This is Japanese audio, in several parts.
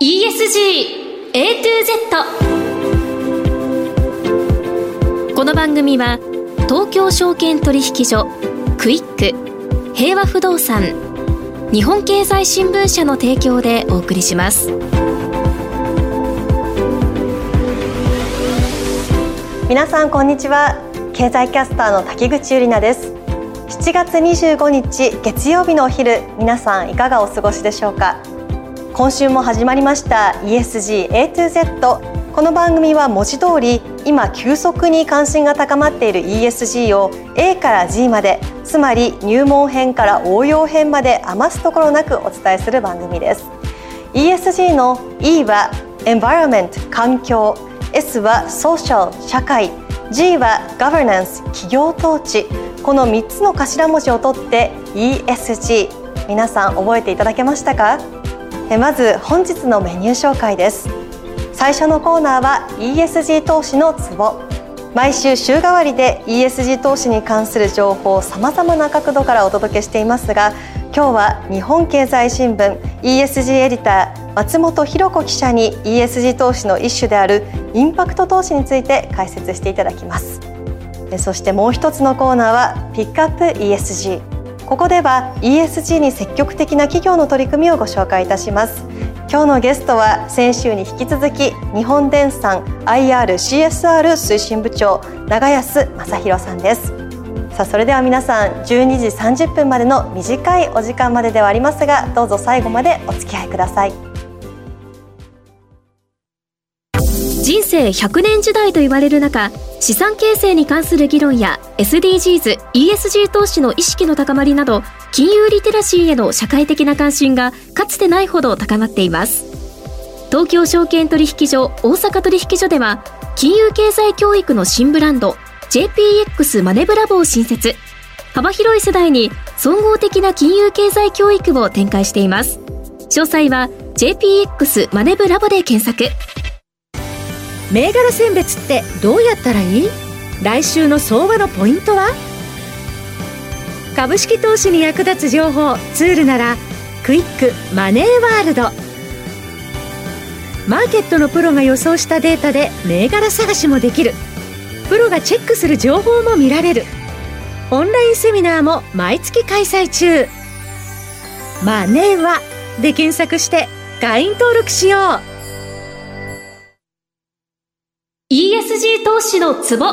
ESG A to Z この番組は東京証券取引所クイック平和不動産日本経済新聞社の提供でお送りします。皆さんこんにちは。経済キャスターの滝口ゆり奈です。7月25日月曜日のお昼皆さんいかがお過ごしでしょうか？今週も始まりました ESG A to Z この番組は文字通り今急速に関心が高まっている ESG を A から G までつまり入門編から応用編まで余すところなくお伝えする番組です。ESG の E は Environment 環境。S は Social 社会。G は Governance 企業統治。この3つの頭文字を取って ESG 皆さん覚えていただけましたか？まず本日のメニュー紹介です。最初のコーナーは ESG 投資のツボ。毎週週替わりで ESG 投資に関する情報をさまざまな角度からお届けしていますが今日は日本経済新聞 ESG エディター松本博子記者に ESG 投資の一種であるインパクト投資について解説していただきます。そしてもう一つのコーナーはピックアップ ESG ここでは ESG に積極的な企業の取り組みをご紹介いたします。今日のゲストは先週に引き続き日本電産 IRCSR 推進部長長安正弘さんです。さあそれでは皆さん12時30分までの短いお時間までではありますがどうぞ最後までお付き合いください。人生100年時代と言われる中資産形成に関する議論や SDGs、ESG 投資の意識の高まりなど金融リテラシーへの社会的な関心がかつてないほど高まっています。東京証券取引所大阪取引所では金融経済教育の新ブランド JPX マネブラボを新設。幅広い世代に総合的な金融経済教育を展開しています。詳細は JPX マネブラボで検索。銘柄選別ってどうやったらいい？来週の相場のポイントは？株式投資に役立つ情報ツールならクイックマネーワールド。マーケットのプロが予想したデータで銘柄探しもできる。プロがチェックする情報も見られる。オンラインセミナーも毎月開催中。マネーはで検索して会員登録しよう。投資のツボ。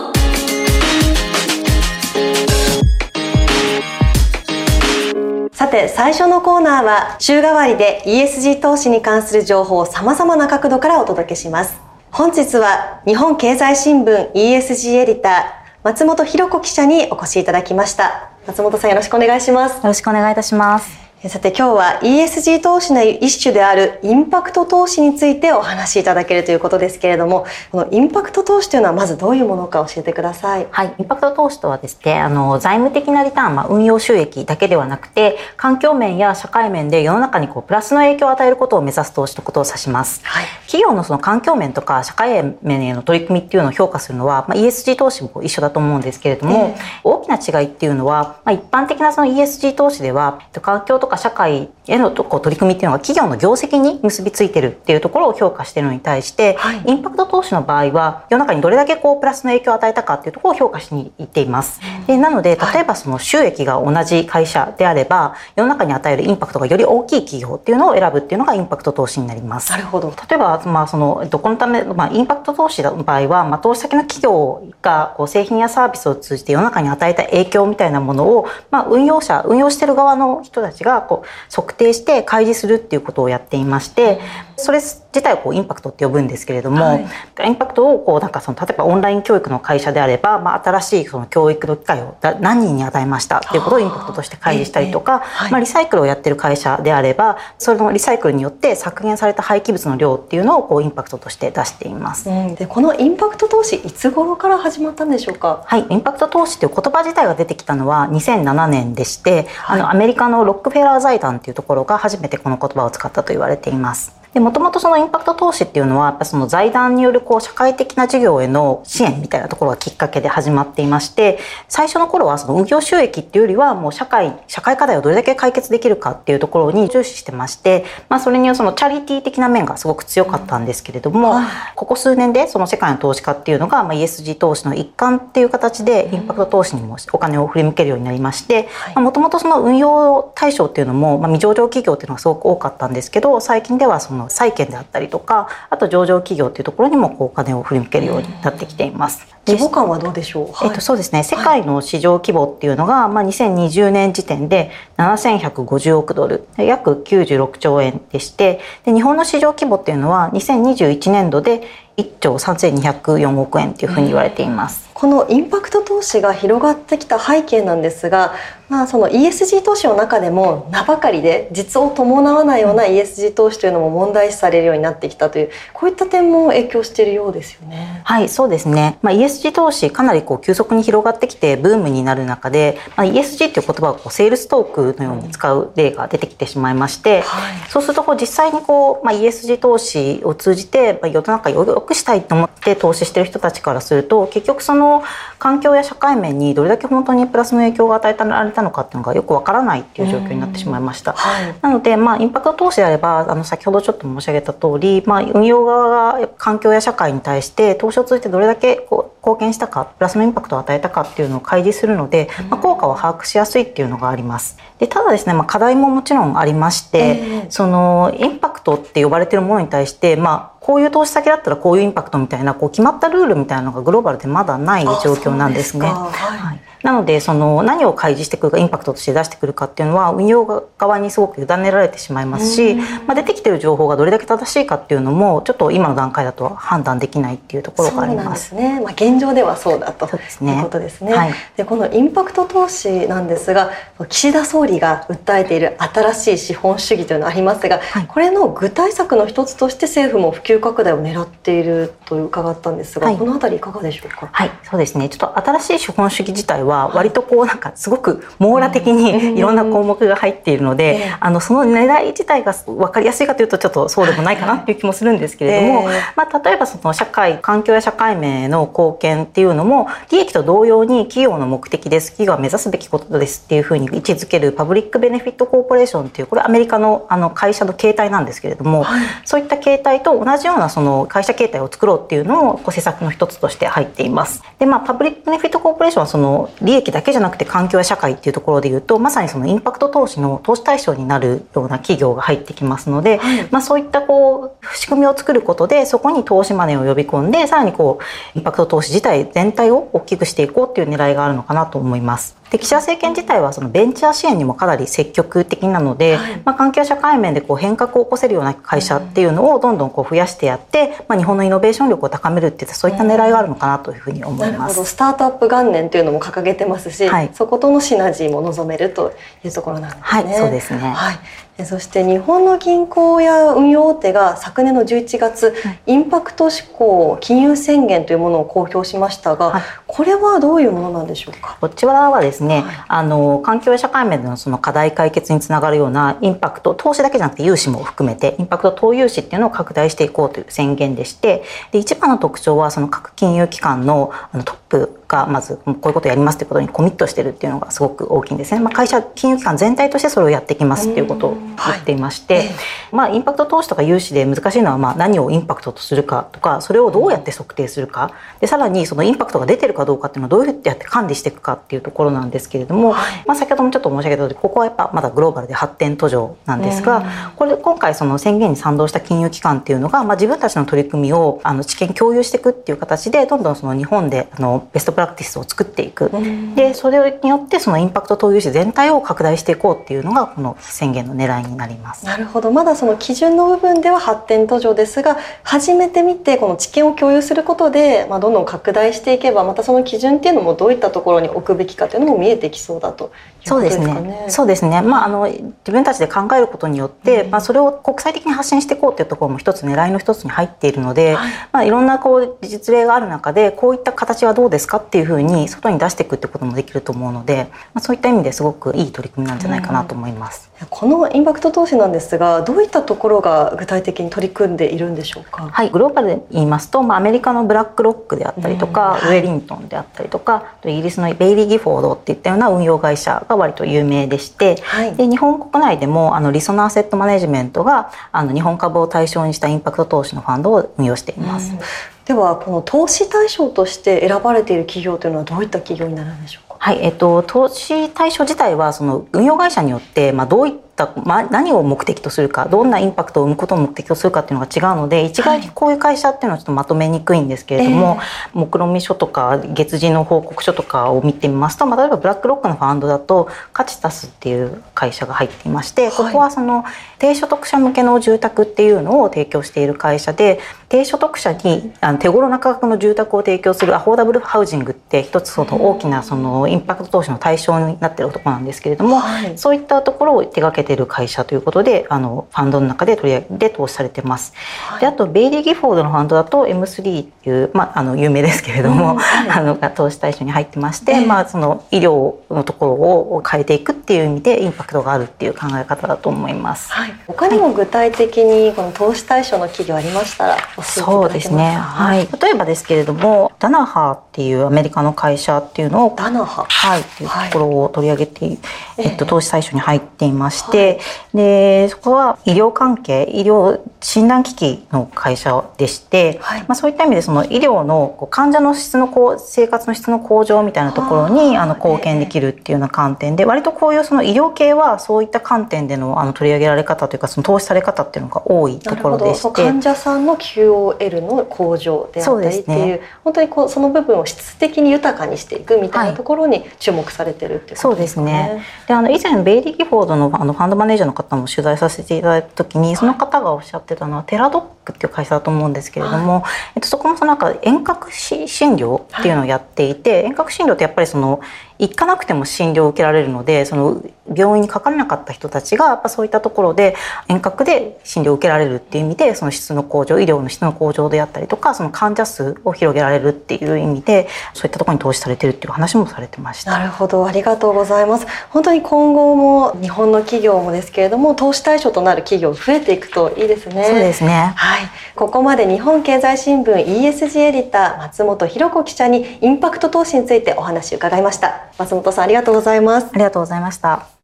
さて最初のコーナーは週替わりで ESG 投資に関する情報をさまざまな角度からお届けします。本日は日本経済新聞 ESG エディター松本博子記者にお越しいただきました。松本さんよろしくお願いします。よろしくお願いいたしますさて今日は ESG 投資の一種であるインパクト投資についてお話しいただけるということですけれどもこのインパクト投資というのはまずどういうものか教えてください。はい、インパクト投資とはですねあの財務的なリターン、まあ、運用収益だけではなくて環境面や社会面で世の中にこうプラスの影響を与えることを目指す投資のことを指します。はい、企業のその環境面とか社会面への取り組みっていうのを評価するのは、まあ、ESG 投資も一緒だと思うんですけれども、えー、大きな違いっていうのは、まあ、一般的なその ESG 投資では環境とか社会へのこう取り組みっていうのが企業の業績に結びついてるっていうところを評価しているのに対して、はい、インパクト投資の場合は世の中にどれだけこうプラスの影響を与えたかっていうところを評価しにいっています。でなので例えばその収益が同じ会社であれば世の中に与えるインパクトがより大きい企業っていうのを選ぶっていうのがインパクト投資になります。なるほど。例えばまあそのどこのためまあインパクト投資の場合はまあ投資先の企業がこう製品やサービスを通じて世の中に与えた影響みたいなものをまあ運用者運用してる側の人たちがこう測定して開示するっていうことをやっていましてそれ自体をこうインパクトって呼ぶんですけれども、はい、インパクトをこうなんかその例えばオンライン教育の会社であれば、まあ、新しいその教育の機会を何人に与えましたっていうことをインパクトとして開示したりとか、はい、まあ、リサイクルをやってる会社であればそれのリサイクルによって削減された廃棄物の量っていうのをこうインパクトとして出しています。うん、でこのインパクト投資いつ頃から始まったんでしょうか？はい、インパクト投資という言葉自体が出てきたのは2007年でして、はい、あのアメリカのロックフェラー財団っていうところが初めてこの言葉を使ったと言われています。で、もともとそのインパクト投資っていうのは、やっぱその財団によるこう社会的な事業への支援みたいなところがきっかけで始まっていまして、最初の頃はその運用収益っていうよりは、もう社会、社会課題をどれだけ解決できるかっていうところに重視してまして、まあそれにはそのチャリティー的な面がすごく強かったんですけれども、うん、ここ数年でその世界の投資家っていうのが、まあ ESG 投資の一環っていう形でインパクト投資にもお金を振り向けるようになりまして、もともとその運用対象っていうのも、まあ、未上場企業っていうのがすごく多かったんですけど、最近ではその債券であったりとか、あと上場企業っていうところにもこうお金を振り向けるようになってきています。規模感はどうでしょう、はい、えっと、そうですね。世界の市場規模っていうのが、まあ、2020年時点で7150億ドル。約96兆円でしてで日本の市場規模っていうのは2021年度で1兆3204億円というふうに言われています。このインパクト投資が広がってきた背景なんですが、まあ、その ESG 投資の中でも名ばかりで実を伴わないような ESG 投資というのも問題視されるようになってきたというこういった点も影響しているようですよね。はいそうですね、まあ、ESG 投資かなりこう急速に広がってきてブームになる中で、まあ、ESG という言葉をこうセールストークのように使う例が出てきてしまいまして、はい、そうするとこう実際にこう、まあ、ESG 投資を通じて、まあ、世の中よくしたいと思って投資してる人たちからすると結局その環境や社会面にどれだけ本当にプラスの影響が与えられたのかっていうのがよくわからないっていう状況になってしまいました。はい、なので、まあ、インパクト投資であればあの先ほどちょっと申し上げた通り、まあ、運用側が環境や社会に対して投資を通じてどれだけこう貢献したかプラスのインパクトを与えたかっていうのを開示するので、まあ、効果を把握しやすいっていうのがあります。でただですね、まあ、課題ももちろんありまして、えー、そのインパクトって呼ばれてるものに対して、まあ、こういう投資先だったらこういうインパクトみたいなこう決まったルールみたいなのがグローバルでまだない状況なんですね。はいなのでその何を開示してくるかインパクトとして出してくるかっていうのは運用側にすごく委ねられてしまいますし、まあ、出てきてる情報がどれだけ正しいかっていうのもちょっと今の段階だと判断できないっていうところがあります。すね。まあ、現状ではそうだとです、ね、いうことですね。はい、でこのインパクト投資なんですが岸田総理が訴えている新しい資本主義というのがありますが、はい、これの具体策の一つとして政府も普及拡大を狙っていると伺ったんですが、はい、この辺りいかがでしょうか？はい、そうですね。ちょっと新しい資本主義自体は割とこうなんかすごく網羅的にいろんな項目が入っているので、あのその狙い自体が分かりやすいかというとちょっとそうでもないかなっていう気もするんですけれども、まあ、例えばその社会環境や社会面への貢献っていうのも利益と同様に企業の目的です企業が目指すべきことですっていうふうに位置づけるパブリック・ベネフィット・コーポレーションっていうこれアメリカのあの会社の形態なんですけれども、はい、そういった形態と同じようなその会社形態を作ろうっていうのも施策の一つとして入っています。でまあパブリック・ベネフィット・コーポレーションはその利益だけじゃなくて環境や社会っていうところでいうとまさにそのインパクト投資の投資対象になるような企業が入ってきますので、はい、まあ、そういったこう仕組みを作ることでそこに投資マネーを呼び込んでさらにこうインパクト投資自体全体を大きくしていこうっていう狙いがあるのかなと思います。で岸田政権自体はそのベンチャー支援にもかなり積極的なので、はい、まあ、環境社会面でこう変革を起こせるような会社っていうのをどんどんこう増やしてやって、まあ、日本のイノベーション力を高めるっていったそういった狙いがあるのかなというふうに思います。スタートアップ元年というのも掲げてますし、はい、そことのシナジーも望めるというところなんですね。はい、そうですね。はいそして日本の銀行や運用大手が昨年の11月、インパクト志向金融宣言というものを公表しましたが、はい、これはどういうものなんでしょうか？こちらはですね、はい、あの環境や社会面でのその課題解決につながるようなインパクト投資だけじゃなくて融資も含めてインパクト投融資っていうのを拡大していこうという宣言でしてで一番の特徴はその各金融機関のあのトップがまずこういうことをやりますということにコミットしてるっていうのがすごく大きいんですね。まあ、会社金融機関全体としてそれをやっていきますっていうことを言ってい。まして、はい、まあ、インパクト投資とか融資で難しいのはまあ何をインパクトとするかとかそれをどうやって測定するか。でさらにそのインパクトが出てるかどうかっていうのをどうやって管理していくかっていうところなんですけれども、はい、まあ、先ほどもちょっと申し上げた通りここはやっぱまだグローバルで発展途上なんですが、これ今回その宣言に賛同した金融機関っていうのが、まあ、自分たちの取り組みをあの知見共有していくっていう形でどんどんその日本であのベストプラクティスを作っていく、でそれによってそのインパクト投融資全体を拡大していこうっていうのがこの宣言の狙いになります。なるほどまだその基準の部分では発展途上ですが初めて見てこの知見を共有することで、まあ、どんどん拡大していけばまたその基準っていうのもどういったところに置くべきかというのも見えてきそうだとそうですね。そうですね。まああの自分たちで考えることによって、うん、まあそれを国際的に発信していこうっていうところも一つ狙いの一つに入っているので、はい、まあいろんなこう実例がある中でこういった形はどうですかっていうふうに外に出していくってこともできると思うので、まあそういった意味ですごくいい取り組みなんじゃないかなと思います。うんこのインパクト投資なんですがどういったところが具体的に取り組んでいるんでしょうか？はい。グローバルで言いますと、まあ、アメリカのブラックロックであったりとか、うんはい、ウェリントンであったりとかイギリスのベイリー・ギフォードっていったような運用会社が割と有名でして、はい、で日本国内でもあのリソナーセットマネジメントがあの日本株を対象にしたインパクト投資のファンドを運用しています。うん、ではこの投資対象として選ばれている企業というのはどういった企業になるんでしょうか？はい、えっと、投資対象自体はその運用会社によって、まあ、どういっったまあ、何を目的とするかどんなインパクトを生むことを目的とするかっていうのが違うので一概にこういう会社っていうのはちょっとまとめにくいんですけれども、えー、目論見書とか月次の報告書とかを見てみますと、まあ、例えばブラックロックのファンドだとカチタスっていう会社が入っていまして、ここはその低所得者向けの住宅っていうのを提供している会社で低所得者にあの手頃な価格の住宅を提供するアフォーダブルハウジングって一つその大きなそのインパクト投資の対象になっているところなんですけれども、はい、そういったところを手掛けている会社ということであのファンドの中で取り上げて投資されてます。はい、であとベイリー・ギフォードのファンドだと M3 っていう、まあ、あの有名ですけれども、うんはい、あの投資対象に入ってまして、えー、まあ、その医療のところを変えていくっていう意味でインパクトがあるっていう考え方だと思います。はい、他にも具体的にこの投資対象の企業ありましたらそうですね、はい、例えばですけれどもダナハーっていうアメリカの会社っていうのをダナハはい。っていうところを取り上げて、はい、えっと、投資対象に入っていまして、はい、でそこは医療関係医療診断機器の会社でして、はい、まあ、そういった意味でその医療の患者の質のこう生活の質の向上みたいなところにあの貢献できるっていうような観点で割とこういうその医療系はそういった観点でのあの取り上げられ方というかその投資され方っていうのが多いところでして。患者さんの QOL の向上であったりっていう、ね、本当にこうその部分を質的に豊かにしていくみたいなところに注目されてるっていうことですね。はい、そうですね。であの以前ベイリー・ギフォードのあのファンドマネージャーの方も取材させていただいた時にその方がおっしゃってたのは、テラドックっていう会社だと思うんですけれども、はい、えっと、そこもそのなんか遠隔診療っていうのをやっていて、はい、遠隔診療ってやっぱりその行かなくても診療を受けられるのでその病院にかからなかった人たちがやっぱそういったところで遠隔で診療を受けられるっていう意味でその質の向上医療の質の向上であったりとかその患者数を広げられるっていう意味でそういったところに投資されてるっていう話もされてました。なるほど。ありがとうございます。本当に今後も日本の企業もですけれども投資対象となる企業増えていくといいですね。そうですね。はい。ここまで日本経済新聞 ESG エディター松本博子記者にインパクト投資についてお話を伺いました。松本さんありがとうございます。ありがとうございました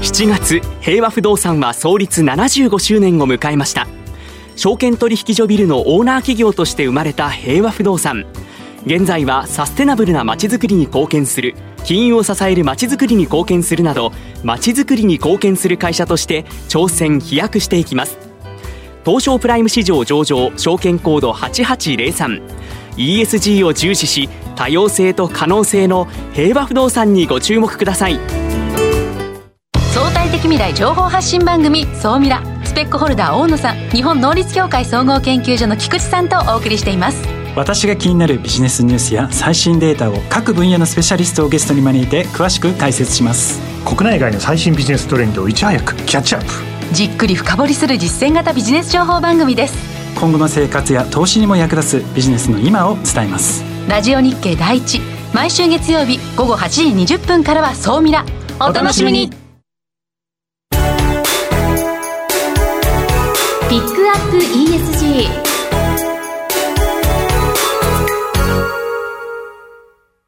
7月平和不動産は創立75周年を迎えました。証券取引所ビルのオーナー企業として生まれた平和不動産。現在はサステナブルなまちづくりに貢献する金融を支えるまちづくりに貢献するなどまちづくりに貢献する会社として挑戦飛躍していきます。東証プライム市場上場証券コード 8803ESG を重視し多様性と可能性の平和不動産にご注目ください。的未来情報発信番組「総ミラ」スペックホルダー大野さん日本能率協会総合研究所の菊池さんとお送りしています私が気になるビジネスニュースや最新データを各分野のスペシャリストをゲストに招いて詳しく解説します国内外の最新ビジネストレンドをいち早くキャッチアップじっくり深掘りする実践型ビジネス情報番組です今後の生活や投資にも役立つビジネスの今を伝えますラジオ日経第一毎週月曜日午後8時20分からは総ミラお楽しみにピックアップ ESG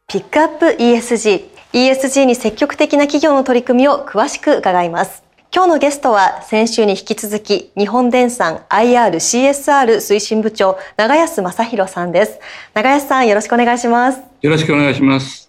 ピックアップ ESG ESG に積極的な企業の取り組みを詳しく伺います。今日のゲストは先週に引き続き日本電産 IRCSR 推進部長長安正弘さんです。長安さんよろしくお願いします。よろしくお願いします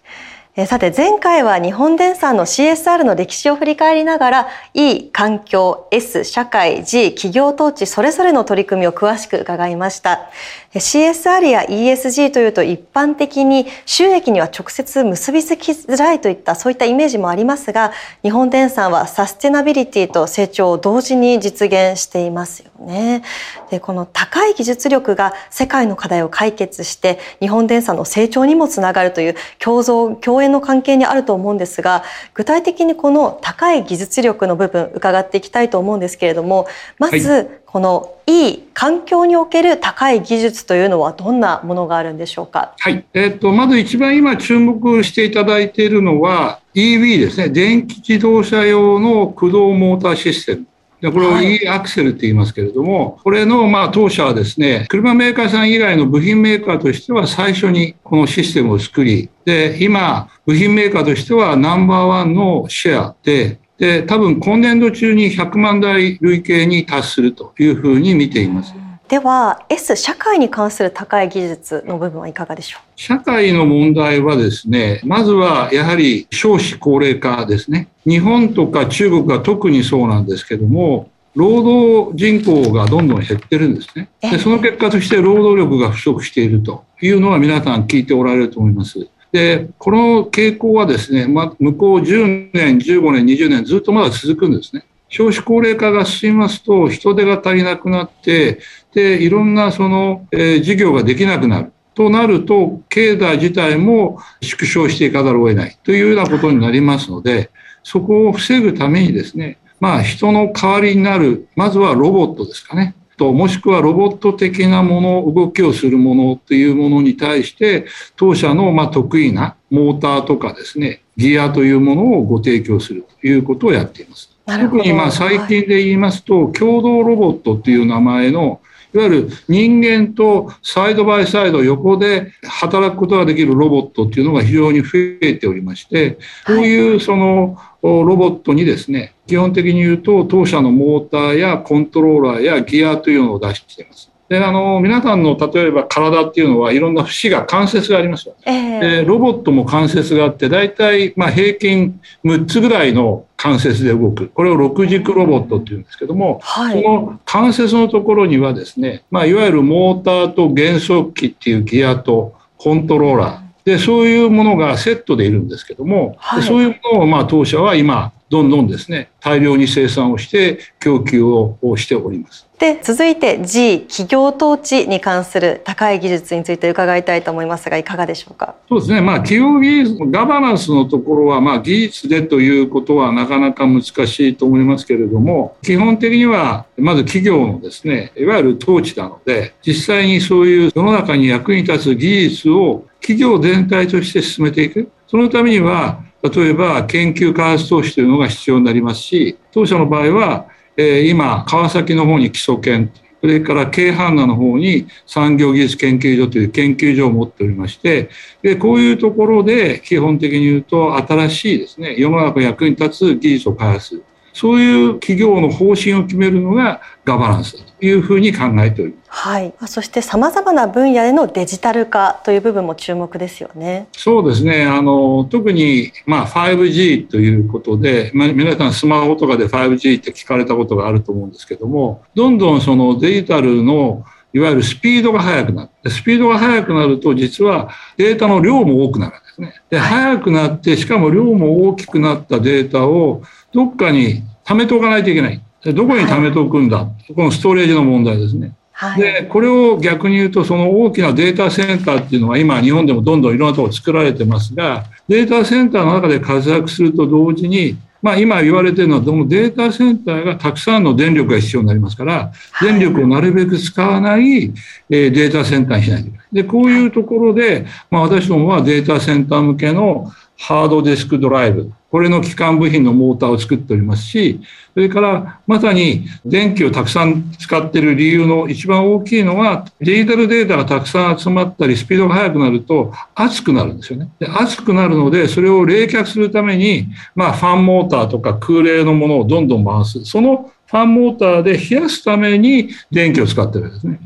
えさて前回は日本電産の CSR の歴史を振り返りながら E 環境 S 社会 G 企業統治それぞれの取り組みを詳しく伺いました CSR や ESG というと一般的に収益には直接結びつきづらいといったそういったイメージもありますが日本電産はサステナビリティと成長を同時に実現していますよね。でこの高い技術力が世界の課題を解決して日本電産の成長にもつながるという共存共縁の関係にあると思うんですが具体的にこの高い技術力の部分伺っていきたいと思うんですけれどもまずこのいい環境における高い技術というのはどんなものがあるんでしょうか？はい、えっ、ー、とまず一番今注目していただいているのは EV ですね。電気自動車用の駆動モーターシステムでこれを E アクセルって言いますけれども、これのまあ当社はですね、車メーカーさん以外の部品メーカーとしては最初にこのシステムを作り、で、今、部品メーカーとしてはナンバーワンのシェアで、で、多分今年度中に100万台累計に達するというふうに見ています。では S 社会に関する高い技術の部分はいかがでしょう？社会の問題はですねまずはやはり少子高齢化ですね。日本とか中国が特にそうなんですけども労働人口がどんどん減ってるんですね。でその結果として労働力が不足しているというのは皆さん聞いておられると思います。でこの傾向はですね、ま向こう10年15年20年ずっとまだ続くんですね少子高齢化が進みますと人手が足りなくなってでいろんなその、えー、事業ができなくなる。となると経済自体も縮小していかざるを得ない。というようなことになりますのでそこを防ぐためにですねまあ人の代わりになるまずはロボットですかね。ともしくはロボット的なもの動きをするものというものに対して当社のま得意なモーターとかですねギアというものをご提供するということをやっています。特にまあ最近で言いますと、共同ロボットっていう名前のいわゆる人間とサイドバイサイド横で働くことができるロボットっていうのが非常に増えておりまして、こういうそのロボットにですね、基本的に言うと当社のモーターやコントローラーやギアというのを出しています。であの皆さんの例えば体っていうのはいろんな節が関節がありますよ、ね、えー、ロボットも関節があって大体まあ平均6つぐらいの関節で動く。これを6軸ロボットっていうんですけども、はい、その関節のところにはですね、まあ、いわゆるモーターと減速機っていうギアとコントローラー。でそういうものがセットでいるんですけども、はい、そういうものをまあ当社は今どんどんですね大量に生産をして供給をしております。で続いて G 企業統治に関する高い技術について伺いたいと思いますがいかがでしょうか？そうですね。まあ企業技術ガバナンスのところはまあ技術でということはなかなか難しいと思いますけれども基本的にはまず企業のですねいわゆる統治なので実際にそういう世の中に役に立つ技術を企業全体として進めていく。そのためには例えば研究開発投資というのが必要になりますし当社の場合はえ、今、川崎の方に基礎研、それから京阪奈の方に産業技術研究所という研究所を持っておりまして、で、こういうところで基本的に言うと新しいですね、世の中役に立つ技術を開発する。そういう企業の方針を決めるのがガバナンスだというふうに考えております。はい。そしてさまざまな分野でのデジタル化という部分も注目ですよね。そうですね。あの特にまあ 5G ということで、まあ、皆さんスマホとかで 5G って聞かれたことがあると思うんですけども、どんどんそのデジタルのいわゆるスピードが速くなって、スピードが速くなると実はデータの量も多くなるんですね。で、速くなって、しかも量も大きくなったデータをどっかに貯めておかないといけない。どこに貯めておくんだ、はい、このストレージの問題ですね。はい、でこれを逆に言うとその大きなデータセンターっていうのが今日本でもどんどんいろんなところ作られてますがデータセンターの中で活躍すると同時にまあ、今言われてるのは、どのデータセンターがたくさんの電力が必要になりますから、電力をなるべく使わないデータセンターにしないといけない。で、こういうところで、まあ、私どもはデータセンター向けのハードディスクドライブ、これの基幹部品のモーターを作っておりますし、それからまさに電気をたくさん使っている理由の一番大きいのは、デジタルデータがたくさん集まったり、スピードが速くなると熱くなるんですよね。で熱くなるので、それを冷却するために、まあ、ファンモーターとか空冷のものをどんどん回す。そのファンモーターで冷やすために電気を使ってるんですね。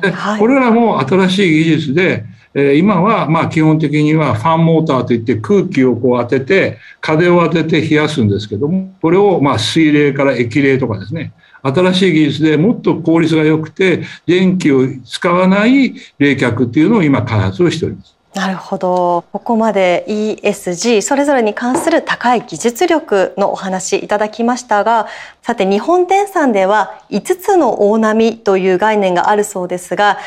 でこれらも新しい技術で、え今はまあ基本的にはファンモーターといって空気をこう当てて風を当てて冷やすんですけどもこれをまあ水冷から液冷とかですね新しい技術でもっと効率が良くて電気を使わない冷却っていうのを今開発をしております。なるほどここまで ESG それぞれに関する高い技術力のお話いただきましたがさて日本電産では5つの大波という概念があるそうですが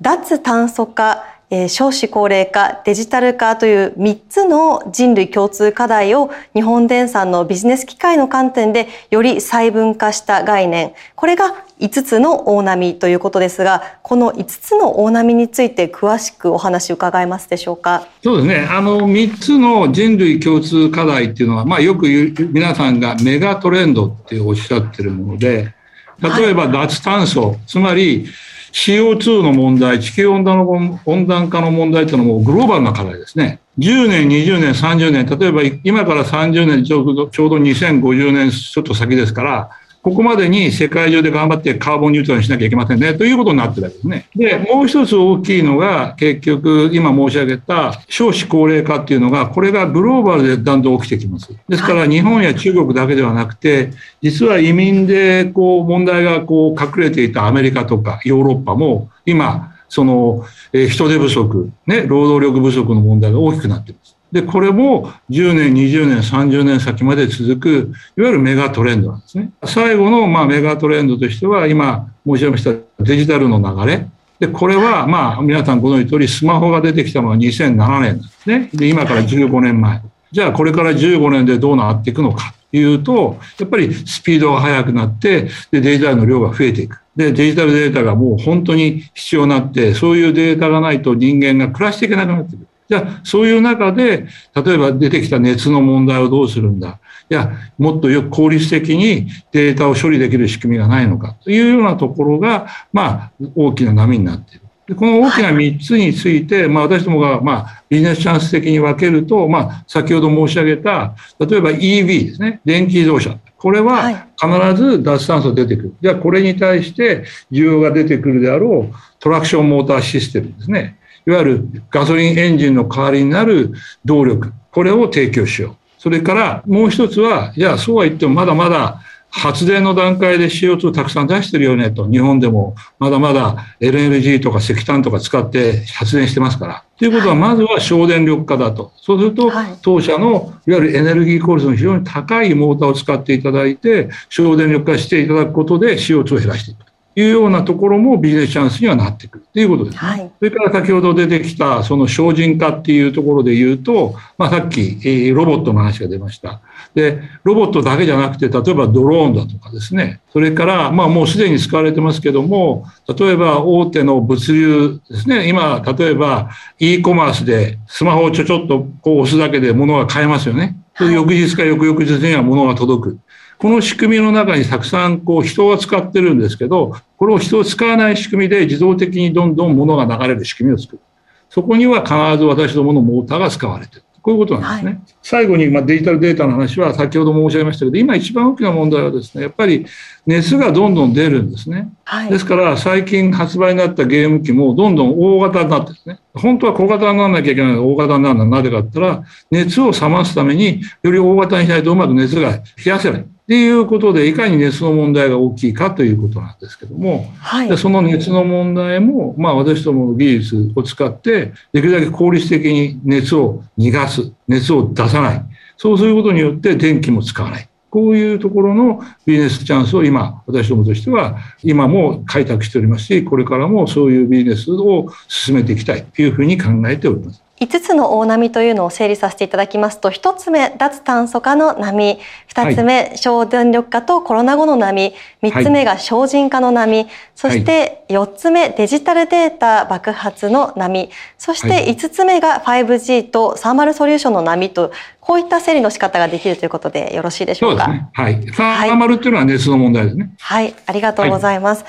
脱炭素化えー、少子高齢化、デジタル化という3つの人類共通課題を日本電産のビジネス機会の観点でより細分化した概念。これが5つの大波ということですが、この5つの大波について詳しくお話伺えますでしょうか？そうですね。あの、3つの人類共通課題っていうのは、まあよく言う、皆さんがメガトレンドっておっしゃってるもので、例えば脱炭素、はい、つまり CO2 の問題、地球温暖の温暖化の問題というのもグローバルな課題ですね。10年、20年、30年、例えば今から30年ちょうど、ちょうど2050年ちょっと先ですから、ここまでに世界中で頑張ってカーボンニュートラルにしなきゃいけませんね、ということになってるわけですね。で、もう一つ大きいのが、結局、今申し上げた少子高齢化っていうのが、これがグローバルでだんだん起きてきます。ですから、日本や中国だけではなくて、実は移民でこう問題がこう隠れていたアメリカとかヨーロッパも、今、その、え人手不足、ね、労働力不足の問題が大きくなっています。で、これも10年、20年、30年先まで続く、いわゆるメガトレンドなんですね。最後のまあメガトレンドとしては、今申し上げましたデジタルの流れ。で、これはまあ皆さんご存知通り、スマホが出てきたのは2007年なんですね。で、今から15年前。じゃあこれから15年でどうなっていくのかというと、やっぱりスピードが速くなって、で、デジタルの量が増えていく。で、デジタルデータがもう本当に必要になって、そういうデータがないと人間が暮らしていけなくなってくる。じゃあ、そういう中で、例えば出てきた熱の問題をどうするんだ？いや、もっとよく効率的にデータを処理できる仕組みがないのか？というようなところが、まあ、大きな波になっている。でこの大きな3つについて、まあ、私どもが、まあ、ビジネスチャンス的に分けると、まあ、先ほど申し上げた、例えば EV ですね、電気自動車。これは必ず脱炭素出てくる。じゃあ、これに対して需要が出てくるであろうトラクションモーターシステムですね。いわゆるガソリンエンジンの代わりになる動力、これを提供しよう。それからもう一つは、いや、そうは言ってもまだまだ発電の段階で CO2 たくさん出してるよねと、日本でもまだまだ LNG とか石炭とか使って発電してますから。ということは、まずは省電力化だと。そうすると、当社のいわゆるエネルギー効率の非常に高いモーターを使っていただいて、省電力化していただくことで CO2 を減らしていく。いうようなところもビジネスチャンスにはなってくるということです、ね、はい、それから先ほど出てきたその精進化っていうところで言うと、まあ、さっき、えー、ロボットの話が出ました。で、ロボットだけじゃなくて、例えばドローンだとかですね、それから、まあもうすでに使われてますけども、例えば大手の物流ですね、今、例えば e コマースでスマホをちょちょっとこう押すだけで物が買えますよね。はい、翌日か翌々日には物が届く。この仕組みの中にたくさんこう人が使ってるんですけど、これを人を使わない仕組みで自動的にどんどん物が流れる仕組みを作る。そこには必ず私どものモーターが使われてる。こういうことなんですね。はい、最後に、まあ、デジタルデータの話は先ほど申し上げましたけど、今一番大きな問題はですね、やっぱり熱がどんどん出るんですね。はい、ですから最近発売になったゲーム機もどんどん大型になってですね、本当は小型にならなきゃいけないの大型になるのはなぜかって言ったら、熱を冷ますためにより大型にしないとうまく熱が冷やせない。っていうことで、いかに熱の問題が大きいかということなんですけども、はい、その熱の問題も、まあ、私どもの技術を使って、できるだけ効率的に熱を逃がす、熱を出さない。そうすることによって電気も使わない。こういうところのビジネスチャンスを今、私どもとしては、今も開拓しておりますし、これからもそういうビジネスを進めていきたいというふうに考えております。5つの大波というのを整理させていただきますと、1つ目、脱炭素化の波、2つ目、はい、省電力化とコロナ後の波、3つ目が精進化の波、はい、そして4つ目、デジタルデータ爆発の波、そして5つ目が 5G とサーマルソリューションの波と、こういった整理の仕方ができるということでよろしいでしょうか？そうですね。はい。サーマルっていうのは熱の問題ですね。はい、ありがとうございます。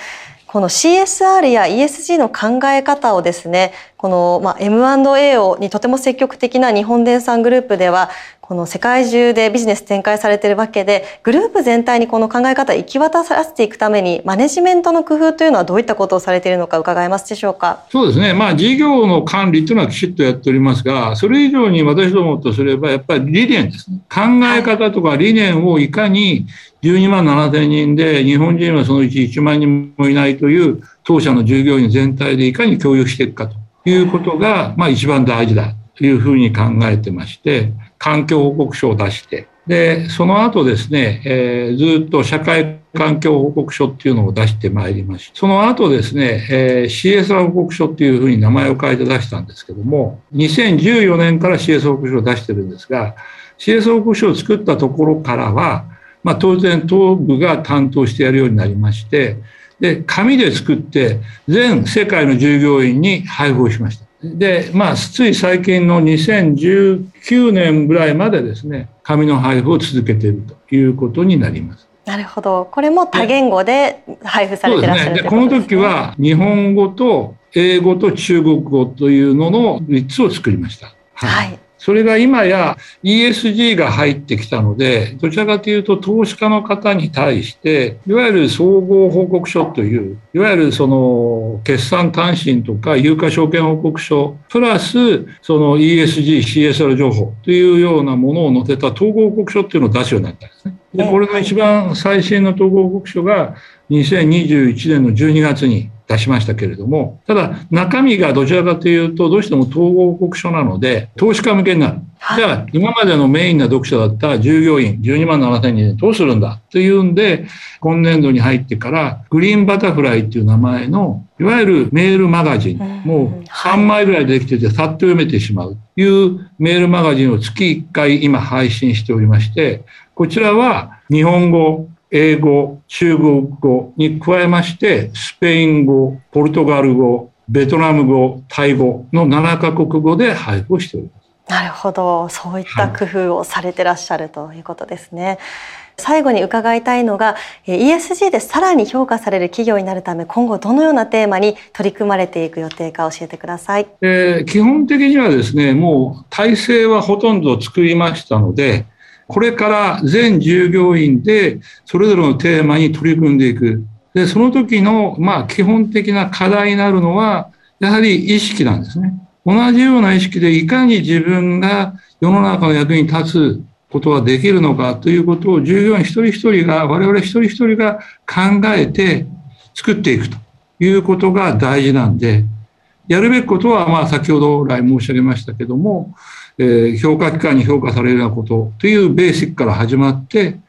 この CSR や ESG の考え方をですね、この、まあ、M&A をにとても積極的な日本電産グループでは、この世界中でビジネス展開されてるわけで、グループ全体にこの考え方を行き渡らせていくために、マネジメントの工夫というのはどういったことをされているのか伺えますでしょうか？そうですね。まあ、事業の管理というのはきちっとやっておりますが、それ以上に私どもとすれば、やっぱり理念ですね。考え方とか理念をいかに12万7千人で、日本人はそのうち1万人もいないという当社の従業員全体でいかに共有していくかということが、まあ一番大事だというふうに考えてまして、環境報告書を出して、で、その後ですね、えー、ずっと社会環境報告書っていうのを出してまいりました。その後ですね、えー、CSR 報告書っていうふうに名前を変えて出したんですけども、2014年から CS 報告書を出してるんですが、CS 報告書を作ったところからは、まあ、当然東部が担当してやるようになりまして、で、紙で作って全世界の従業員に配布をしました。で、まあ、つい最近の2019年ぐらいまでですね、紙の配布を続けているということになります。なるほど。これも多言語で配布されてらっしゃる、ね、でこの時は日本語と英語と中国語というのの3つを作りました。はい、はいそれが今や ESG が入ってきたので、どちらかというと投資家の方に対して、いわゆる総合報告書という、いわゆるその決算単身とか有価証券報告書、プラスその ESG、CSR 情報というようなものを載せた統合報告書っていうのを出すようになったんですね。で、これの一番最新の統合報告書が2021年の12月に出しましたけれども、ただ中身がどちらかというと、どうしても統合報告書なので、投資家向けになる。じゃあ、今までのメインな読者だった従業員12万7千人どうするんだ？というんで、今年度に入ってから、グリーンバタフライっていう名前の、いわゆるメールマガジン、もう3枚ぐらいできてて、さっと読めてしまう。というメールマガジンを月1回今配信しておりまして、こちらは日本語、英語、中国語に加えまして、スペイン語、ポルトガル語、ベトナム語、タイ語の7カ国語で配布をしております。なるほど、そういった工夫をされてらっしゃるということですね。はい、最後に伺いたいのが ESG でさらに評価される企業になるため今後どのようなテーマに取り組まれていく予定か教えてください、えー、基本的にはですねもう体制はほとんど作りましたのでこれから全従業員でそれぞれのテーマに取り組んでいく。で、その時の、まあ、基本的な課題になるのは、やはり意識なんですね。同じような意識でいかに自分が世の中の役に立つことができるのかということを従業員一人一人が、我々一人一人が考えて作っていくということが大事なんで、やるべきことは、まあ、先ほど来申し上げましたけども、えー、評価機関に評価されるようなことというベーシックから始まって、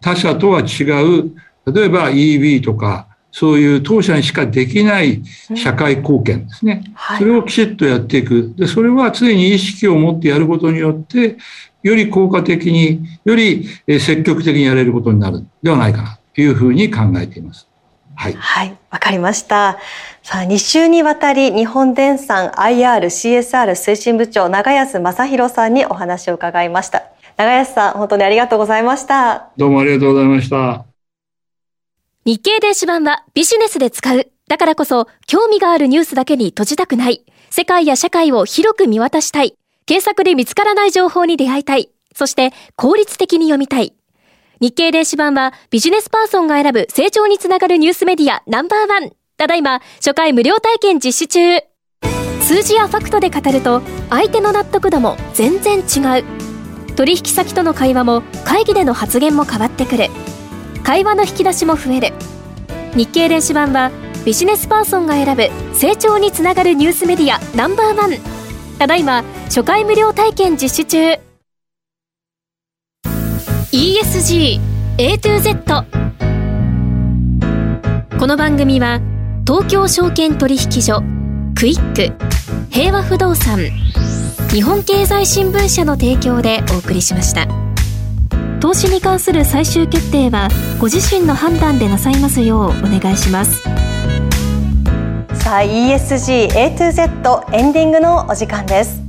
他社とは違う、例えば EB とか、そういう当社にしかできない社会貢献ですね。はい、それをきちっとやっていく。で、それは常に意識を持ってやることによって、より効果的に、より積極的にやれることになるではないかなというふうに考えています。はい。はい。わかりました。さあ、2週にわたり日本電産 IR CSR 推進部長長安正弘さんにお話を伺いました。長安さん、本当にありがとうございました。どうもありがとうございました。日経電子版はビジネスで使う。だからこそ、興味があるニュースだけに閉じたくない。世界や社会を広く見渡したい。検索で見つからない情報に出会いたい。そして、効率的に読みたい。日経電子版はビジネスパーソンが選ぶ成長につながるニュースメディアナンバーワン。ただいま初回無料体験実施中。数字やファクトで語ると相手の納得度も全然違う。取引先との会話も会議での発言も変わってくる。会話の引き出しも増える。日経電子版はビジネスパーソンが選ぶ成長につながるニュースメディアナンバーワン。ただいま初回無料体験実施中。ESG A to Z この番組は東京証券取引所クイック平和不動産日本経済新聞社の提供でお送りしました。投資に関する最終決定はご自身の判断でなさいますようお願いします。さあ ESG A to Z エンディングのお時間です。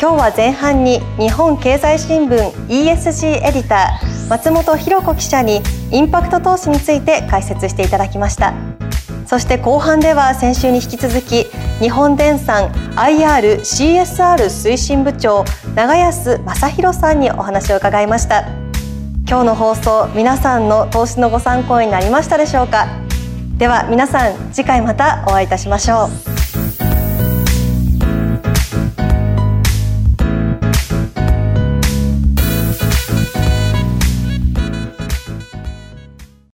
今日は前半に日本経済新聞 ESG エディター松本博子記者にインパクト投資について解説していただきました。そして後半では先週に引き続き日本電産 IRCSR 推進部長長安正弘さんにお話を伺いました。今日の放送皆さんの投資のご参考になりましたでしょうか？では皆さん次回またお会いいたしましょう。